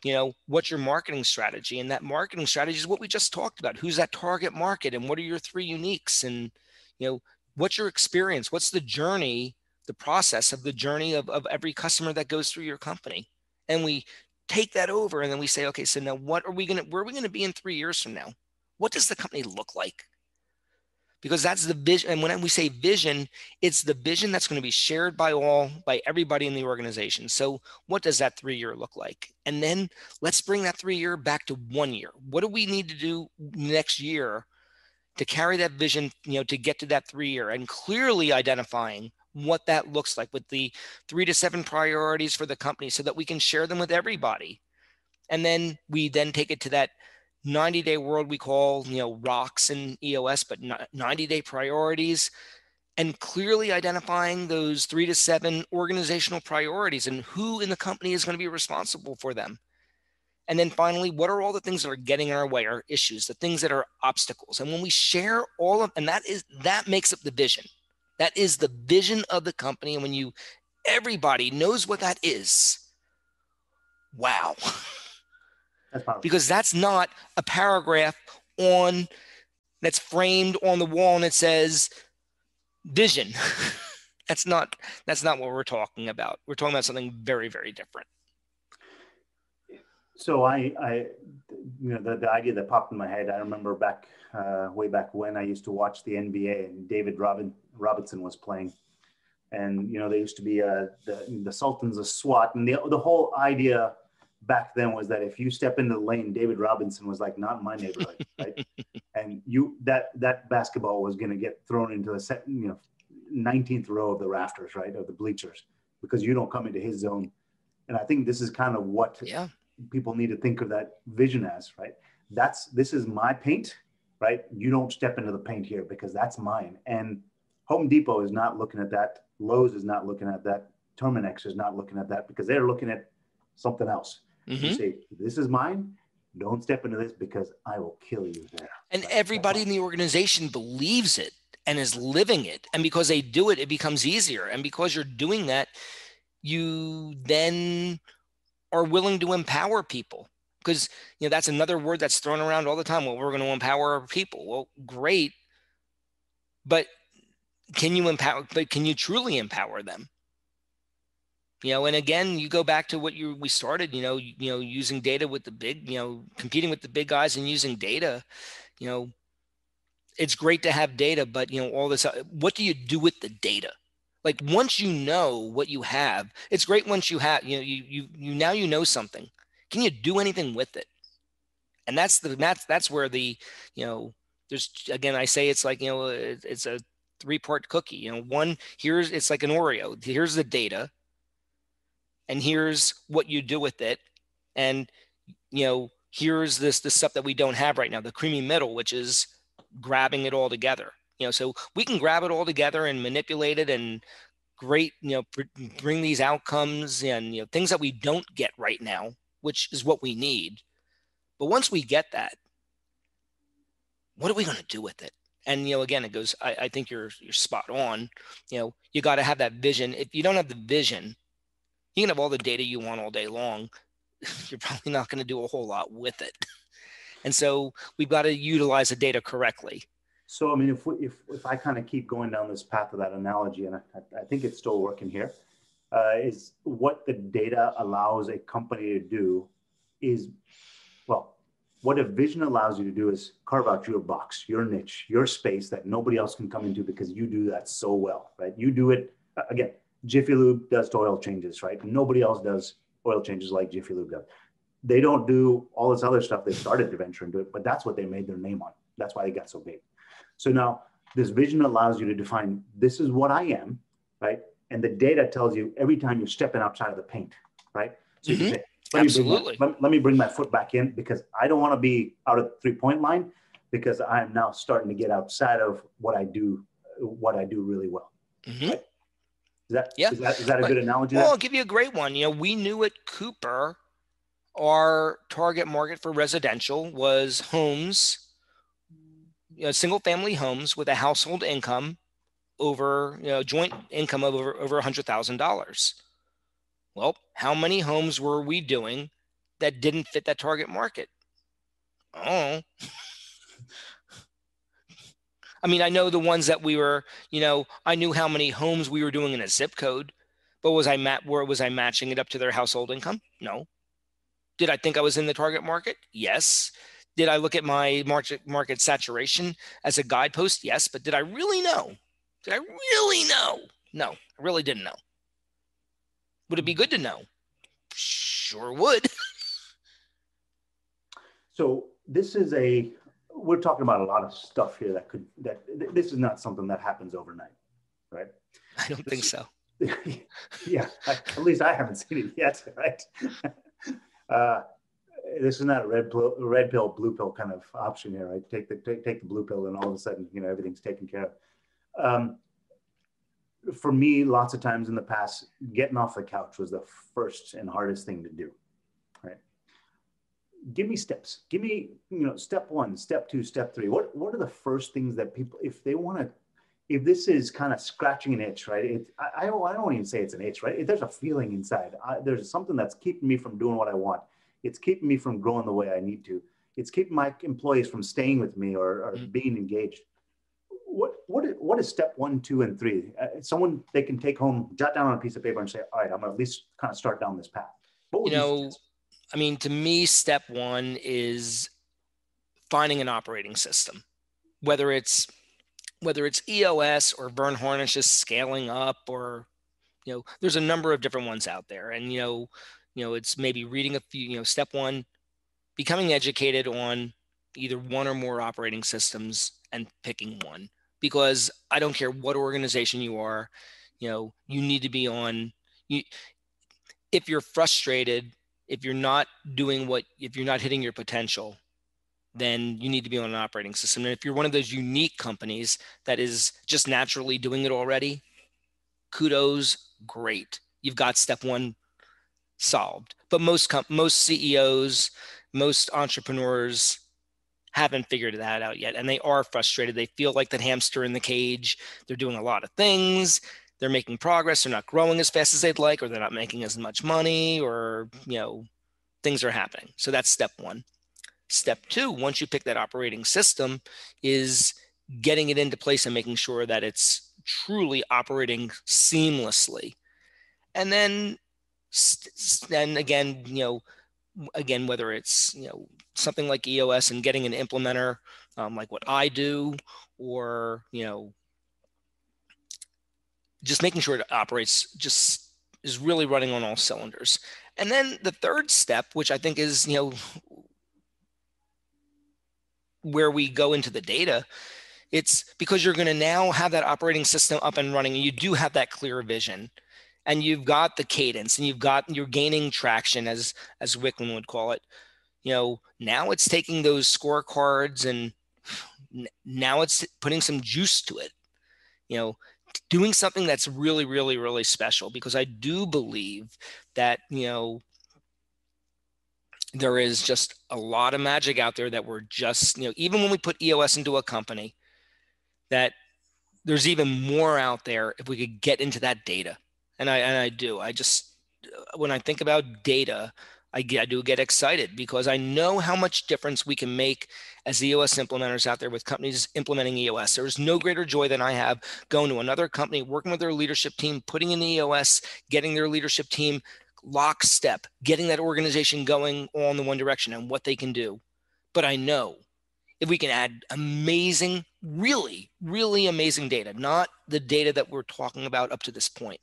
you know, what's your marketing strategy? And that marketing strategy is what we just talked about. Who's that target market? And what are your three uniques? And, you know, what's your experience? What's the journey, the process of the journey of, of every customer that goes through your company? And we take that over and then we say, okay, so now what are we going to, where are we going to be in three years from now? What does the company look like? Because that's the vision. And when we say vision, it's the vision that's going to be shared by all, by everybody in the organization. So, what does that three year look like? And then let's bring that three year back to one year. What do we need to do next year to carry that vision, you know, to get to that three year and clearly identifying what that looks like with the three to seven priorities for the company so that we can share them with everybody. And then we then take it to that 90 day world we call, you know, rocks and EOS, but 90 day priorities and clearly identifying those three to seven organizational priorities and who in the company is going to be responsible for them. And then finally, what are all the things that are getting in our way, our issues, the things that are obstacles? And when we share all of, and that is that makes up the vision. That is the vision of the company. And when you everybody knows what that is, wow. That's because that's not a paragraph on that's framed on the wall and it says vision. that's not that's not what we're talking about. We're talking about something very, very different.
So I, I, you know, the, the idea that popped in my head, I remember back, uh, way back when I used to watch the NBA and David Robin, Robinson was playing. And, you know, there used to be uh, the, the Sultans of SWAT. And the, the whole idea back then was that if you step into the lane, David Robinson was like, not in my neighborhood, right? and you, that, that basketball was going to get thrown into the set, you know, 19th row of the rafters, right? Of the bleachers, because you don't come into his zone. And I think this is kind of what
yeah
people need to think of that vision as, right? That's this is my paint, right? You don't step into the paint here because that's mine. And Home Depot is not looking at that. Lowe's is not looking at that. Terminix is not looking at that because they're looking at something else. Mm-hmm. You say, this is mine. Don't step into this because I will kill you there.
And right? everybody in the organization believes it and is living it. And because they do it, it becomes easier. And because you're doing that, you then are willing to empower people. Because you know that's another word that's thrown around all the time well we're going to empower our people. Well great. But can you empower but can you truly empower them? You know and again you go back to what you we started you know you, you know using data with the big you know competing with the big guys and using data you know. It's great to have data but you know all this uh, what do you do with the data like once you know what you have it's great once you have you know you you, you now you know something can you do anything with it and that's the that's that's where the you know there's again i say it's like you know it's a three part cookie. You know, one here's it's like an Oreo. Here's the data, and here's what you do with it, and you know here's this the stuff that we don't have right now, the creamy middle, which is grabbing it all together. You know, so we can grab it all together and manipulate it and great, you know, bring these outcomes and you know things that we don't get right now, which is what we need. But once we get that, what are we going to do with it? And you know, again, it goes. I, I think you're you're spot on. You know, you got to have that vision. If you don't have the vision, you can have all the data you want all day long. You're probably not going to do a whole lot with it. And so we've got to utilize the data correctly.
So, I mean, if we, if, if I kind of keep going down this path of that analogy, and I, I think it's still working here, uh, is what the data allows a company to do is, well, what a vision allows you to do is carve out your box, your niche, your space that nobody else can come into because you do that so well, right? You do it, again, Jiffy Lube does oil changes, right? Nobody else does oil changes like Jiffy Lube does. They don't do all this other stuff. They started to venture into it, but that's what they made their name on. That's why they got so big. So now this vision allows you to define this is what I am, right? And the data tells you every time you're stepping outside of the paint, right? So
mm-hmm.
you
say, let Absolutely.
Me my, let, let, me bring my foot back in because I don't want to be out of the three point line because I am now starting to get outside of what I do, what I do really well.
Mm-hmm. Right?
Is that, yeah. is that, is that a good analogy?
Well, I'll give you a great one. You know, we knew at Cooper, our target market for residential was homes you know, single family homes with a household income over you know joint income of over over a hundred thousand dollars. Well, how many homes were we doing that didn't fit that target market? Oh. I mean, I know the ones that we were, you know, I knew how many homes we were doing in a zip code, but was I mat where was I matching it up to their household income? No. Did I think I was in the target market? Yes. Did I look at my market market saturation as a guidepost? Yes, but did I really know? Did I really know? No, I really didn't know. Would it be good to know? Sure would.
so this is a we're talking about a lot of stuff here that could that this is not something that happens overnight, right?
I don't think so.
yeah, at least I haven't seen it yet, right? Uh, this is not a red pill, red pill, blue pill kind of option here. I right? take the take, take the blue pill, and all of a sudden, you know, everything's taken care of. Um, for me, lots of times in the past, getting off the couch was the first and hardest thing to do. Right? Give me steps. Give me, you know, step one, step two, step three. What what are the first things that people, if they want to, if this is kind of scratching an itch, right? It, I, I don't I don't even say it's an itch, right? There's a feeling inside. I, there's something that's keeping me from doing what I want it's keeping me from growing the way I need to. It's keeping my employees from staying with me or, or mm-hmm. being engaged. What what is, what is step one, two, and three? Uh, someone they can take home, jot down on a piece of paper, and say, "All right, I'm gonna at least kind of start down this path."
you know, I mean, to me, step one is finding an operating system, whether it's whether it's EOS or Verne Harnish's scaling up, or you know, there's a number of different ones out there, and you know, you know it's maybe reading a few you know step one becoming educated on either one or more operating systems and picking one. Because i don't care what organization you are you know you need to be on you if you're frustrated if you're not doing what if you're not hitting your potential then you need to be on an operating system. And if you're one of those unique companies that is just naturally doing it already kudos great. You've got step one solved. But most com- most CEOs, most entrepreneurs haven't figured that out yet, and they are frustrated. They feel like that hamster in the cage. They're doing a lot of things. They're making progress. They're not growing as fast as they'd like, or they're not making as much money, or you know, things are happening. So that's step one. Step two, once you pick that operating system, is getting it into place and making sure that it's truly operating seamlessly. And then and again, you know, again, whether it's, you know, something like EOS and getting an implementer um, like what I do, or, you know, just making sure it operates just is really running on all cylinders. And then the third step, which I think is, you know, where we go into the data It's because you're going to now have that operating system up and running, and you do have that clear vision, and you've got the cadence, and you've got you're gaining traction, as as Wickman would call it. You know, now it's taking those scorecards and now it's putting some juice to it. You know, doing something that's really, really, really special because I do believe that you know there is just a lot of magic out there that we're just you know even when we put EOS into a company that there's even more out there if we could get into that data and I and I do I just uh, when I think about data I, get, I do get excited because I know how much difference we can make as EOS implementers out there with companies implementing EOS. There is no greater joy than I have going to another company, working with their leadership team, putting in the EOS, getting their leadership team lockstep, getting that organization going all in the one direction and what they can do. But I know if we can add amazing, really, really amazing data, not the data that we're talking about up to this point.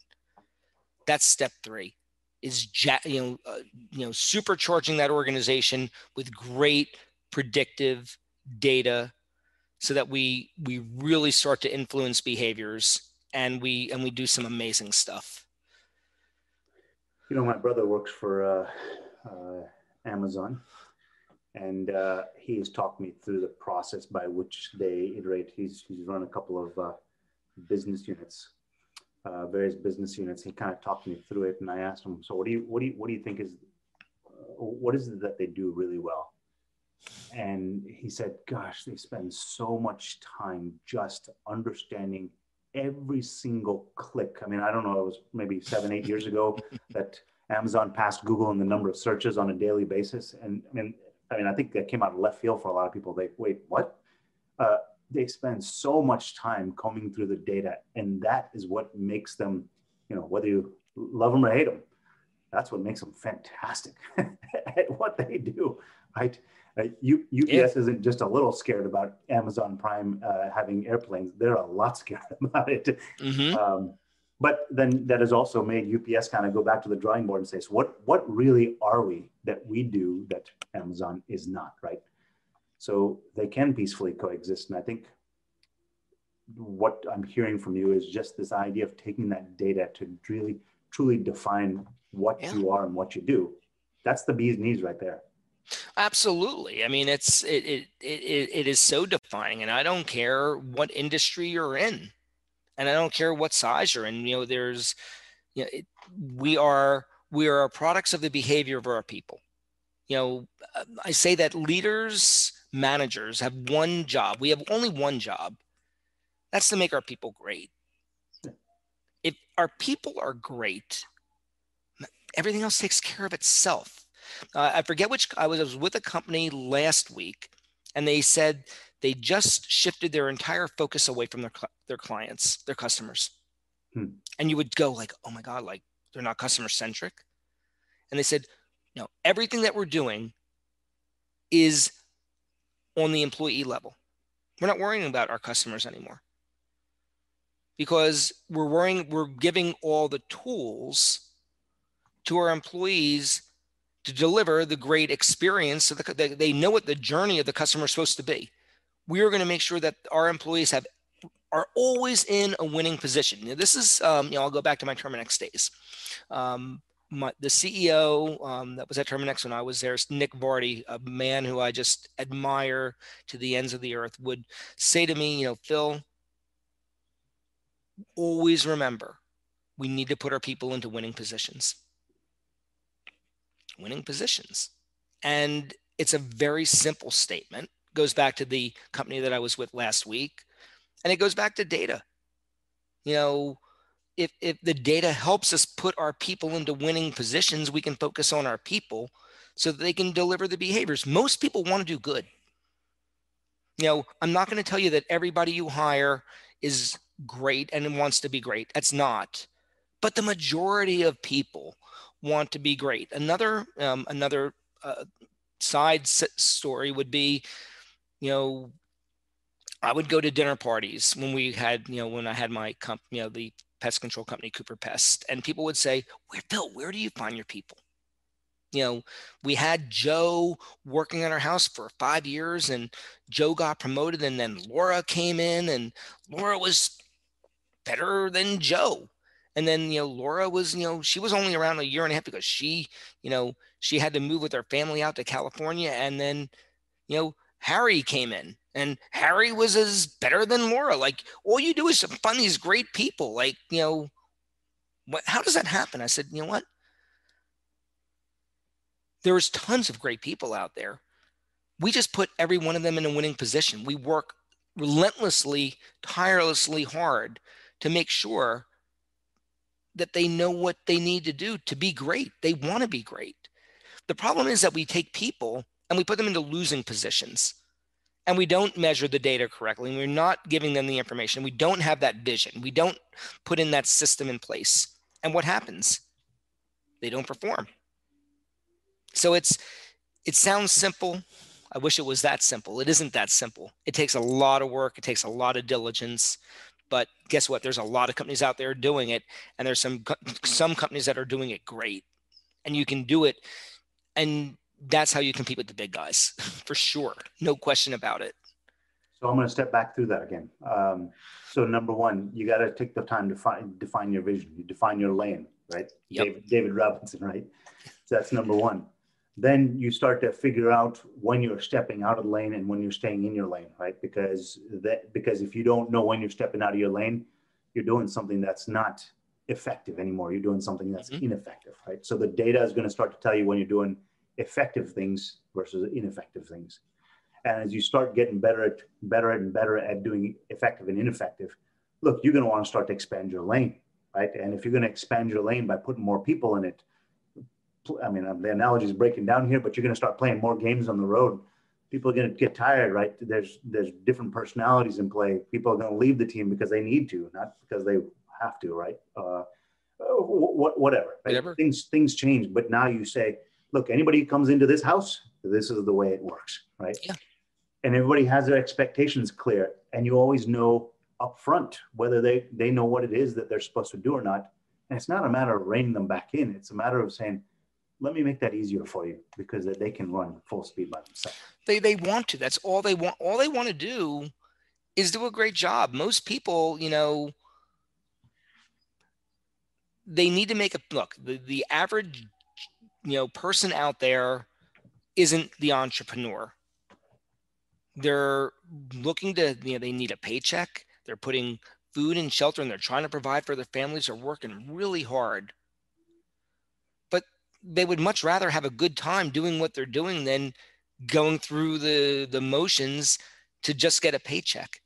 That's step three is you know uh, you know supercharging that organization with great predictive data so that we we really start to influence behaviors and we and we do some amazing stuff
you know, my brother works for uh, uh, Amazon, and uh, he has talked me through the process by which they iterate. He's, he's run a couple of uh, business units, uh, various business units. He kind of talked me through it, and I asked him, "So, what do you what do you what do you think is what is it that they do really well?" And he said, "Gosh, they spend so much time just understanding." every single click. I mean, I don't know, it was maybe seven, eight years ago that Amazon passed Google in the number of searches on a daily basis. And I mean, I mean, I think that came out of left field for a lot of people. They wait, what? Uh, they spend so much time combing through the data, and that is what makes them, you know, whether you love them or hate them, that's what makes them fantastic at what they do, right? Uh, U, UPS yeah. isn't just a little scared about Amazon Prime uh, having airplanes; they're a lot scared about it. Mm-hmm. Um, but then that has also made UPS kind of go back to the drawing board and say, "So what? What really are we that we do that Amazon is not?" Right? So they can peacefully coexist, and I think what I'm hearing from you is just this idea of taking that data to really truly define what yeah. you are and what you do. That's the bee's knees right there.
Absolutely. I mean, it's it, it it it is so defining, and I don't care what industry you're in, and I don't care what size you're in. You know, there's, you know, it, we are we are products of the behavior of our people. You know, I say that leaders, managers have one job. We have only one job. That's to make our people great. If our people are great, everything else takes care of itself uh, I forget which I was, I was with a company last week, and they said they just shifted their entire focus away from their their clients, their customers. Hmm. And you would go like, "Oh my god, like they're not customer centric." And they said, "No, everything that we're doing is on the employee level. We're not worrying about our customers anymore." Because we're worrying, we're giving all the tools to our employees to deliver the great experience so the, they, know what the journey of the customer is supposed to be we are going to make sure that our employees have are always in a winning position now, this is um, you know i'll go back to my terminix days um, my, the ceo um, that was at terminix when i was there nick vardy a man who i just admire to the ends of the earth would say to me you know phil always remember we need to put our people into winning positions winning positions. And it's a very simple statement. Goes back to the company that I was with last week, and it goes back to data. You know, if if the data helps us put our people into winning positions, we can focus on our people so that they can deliver the behaviors. Most people want to do good. You know, I'm not going to tell you that everybody you hire is great and wants to be great. That's not. But the majority of people want to be great. Another um, another uh, side story would be, you know, I would go to dinner parties when we had, you know, when I had my comp, you know, the pest control company Cooper Pest, and people would say, "Where, Bill? Where do you find your people?" you know, we had Joe working on our house for five years and Joe got promoted and then Laura came in and Laura was better than Joe. And then, you know, Laura was, you know, she was only around a year and a half because she, you know, she had to move with her family out to California. And then, you know, Harry came in and Harry was as better than Laura. Like all you do is find these great people. Like, you know, what, how does that happen? I said, you know what? There's tons of great people out there. We just put every one of them in a winning position. We work relentlessly, tirelessly hard to make sure that they know what they need to do to be great. They want to be great. The problem is that we take people and we put them into losing positions and we don't measure the data correctly we're not giving them the information. We don't have that vision. We don't put in that system in place. And what happens? They don't perform. So it's it sounds simple. I wish it was that simple. It isn't that simple. It takes a lot of work, it takes a lot of diligence. But guess what? There's a lot of companies out there doing it and there's some some companies that are doing it great. And you can do it and that's how you compete with the big guys for sure. No question about it.
So I'm going to step back through that again. Um, so number one, you got to take the time to find, define your vision. You define your lane, right? Yep. David, David Robinson, right? So that's number one then you start to figure out when you're stepping out of the lane and when you're staying in your lane right because that because if you don't know when you're stepping out of your lane you're doing something that's not effective anymore you're doing something that's mm-hmm. ineffective right so the data is going to start to tell you when you're doing effective things versus ineffective things and as you start getting better at better and better at doing effective and ineffective look you're going to want to start to expand your lane right and if you're going to expand your lane by putting more people in it I mean, the analogy is breaking down here, but you're going to start playing more games on the road. People are going to get tired, right? There's there's different personalities in play. People are going to leave the team because they need to, not because they have to, right? Uh, whatever. Right? whatever. Things things change, but now you say, look, anybody comes into this house, this is the way it works, right? Yeah. And everybody has their expectations clear, and you always know up front whether they they know what it is that they're supposed to do or not. And it's not a matter of reining them back in. It's a matter of saying, let me make that easier for you because they can run full speed by themselves.
They they want to. That's all they want. All they want to do is do a great job. Most people, you know, they need to make a look. The the average, you know, person out there isn't the entrepreneur. They're looking to, you know, they need a paycheck. They're putting food and shelter and they're trying to provide for their families. They're working really hard but they would much rather have a good time doing what they're doing than going through the the motions to just get a paycheck.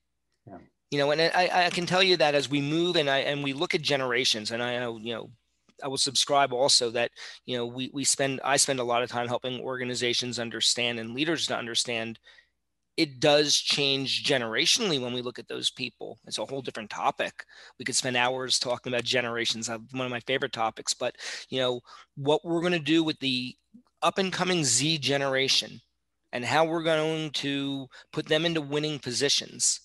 Yeah. You know, and I, I can tell you that as we move and I and we look at generations, and I know you know I will subscribe also that you know we we spend I spend a lot of time helping organizations understand and leaders to understand it does change generationally when we look at those people. It's a whole different topic. We could spend hours talking about generations. One of my favorite topics, but you know what we're going to do with the up and coming Z generation and how we're going to put them into winning positions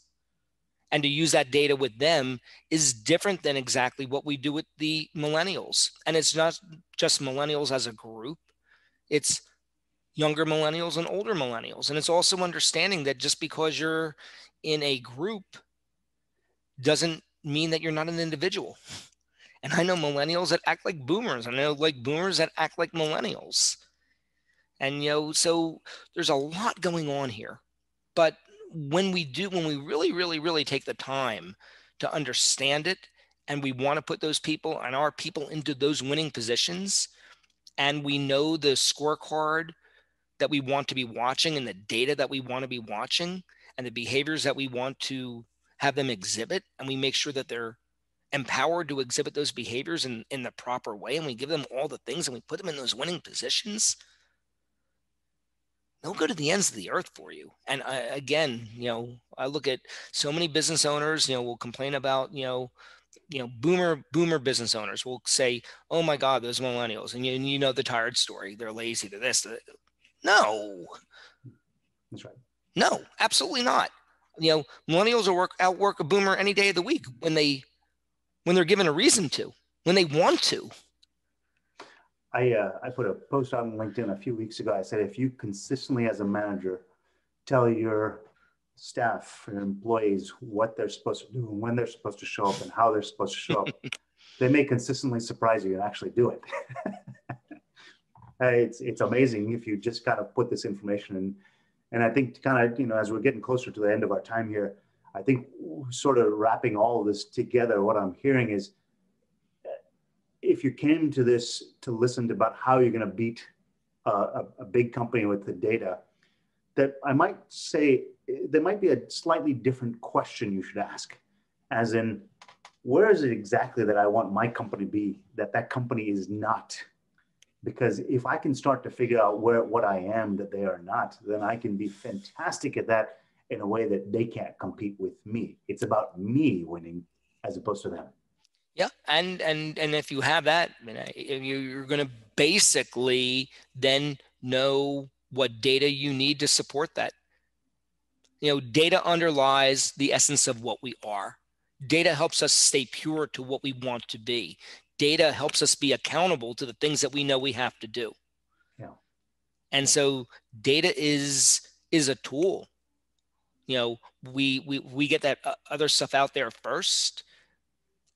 and to use that data with them is different than exactly what we do with the millennials. And it's not just millennials as a group. It's younger millennials and older millennials. And it's also understanding that just because you're in a group doesn't mean that you're not an individual. And I know millennials that act like boomers. I know like boomers that act like millennials. And you know, so there's a lot going on here. But when we do, when we really, really, really take the time to understand it and we want to put those people and our people into those winning positions, and we know the scorecard that we want to be watching and the data that we want to be watching and the behaviors that we want to have them exhibit and we make sure that they're empowered to exhibit those behaviors in, in the proper way and we give them all the things and we put them in those winning positions they'll go to the ends of the earth for you and I, again you know i look at so many business owners you know will complain about you know you know boomer boomer business owners will say oh my god those millennials and you, and you know the tired story they're lazy to this no.
That's right.
No, absolutely not. You know, millennials will work outwork a boomer any day of the week when they when they're given a reason to, when they want to.
I, uh, I put a post on LinkedIn a few weeks ago. I said, if you consistently as a manager tell your staff and employees what they're supposed to do and when they're supposed to show up and how they're supposed to show up, they may consistently surprise you and actually do it. it's, it's amazing if you just kind of put this information in. And I think kind of, you know, as we're getting closer to the end of our time here, I think sort of wrapping all of this together, what I'm hearing is if you came to this to listen to about how you're going to beat a, a big company with the data, that I might say there might be a slightly different question you should ask, as in, where is it exactly that I want my company to be that that company is not? Because if I can start to figure out where what I am that they are not, then I can be fantastic at that in a way that they can't compete with me. It's about me winning as opposed to them.
Yeah, and and and if you have that, you're going to basically then know what data you need to support that. You know, data underlies the essence of what we are. Data helps us stay pure to what we want to be. Data helps us be accountable to the things that we know we have to do. Yeah. And so data is is a tool. You know, we we we get that uh, other stuff out there first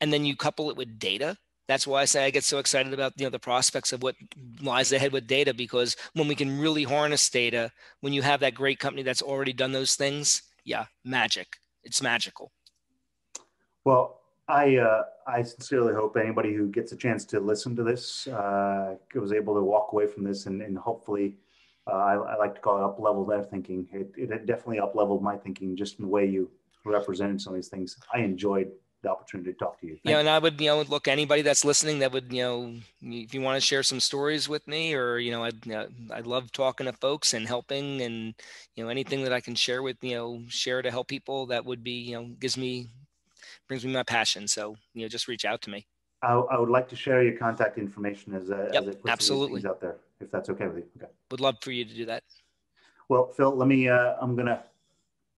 and then you couple it with data that's why I say I get so excited about you know the prospects of what lies ahead with data because when we can really harness data, when you have that great company that's already done those things, yeah, magic. It's magical.
Well, I uh, I sincerely hope anybody who gets a chance to listen to this uh, was able to walk away from this and, and hopefully uh, I, I, like to call it up level their thinking. It, it definitely up leveled my thinking just in the way you represented some of these things. I enjoyed the opportunity to talk to you.
Thank yeah, and I would, you know, look anybody that's listening that would, you know, if you want to share some stories with me, or you know, I, you know, I love talking to folks and helping, and you know, anything that I can share with, you know, share to help people that would be, you know, gives me, brings me my passion. So you know, just reach out to me.
I, I would like to share your contact information as a,
yep, as absolutely
out there, if that's okay with you. Okay.
Would love for you to do that.
Well, Phil, let me. Uh, I'm gonna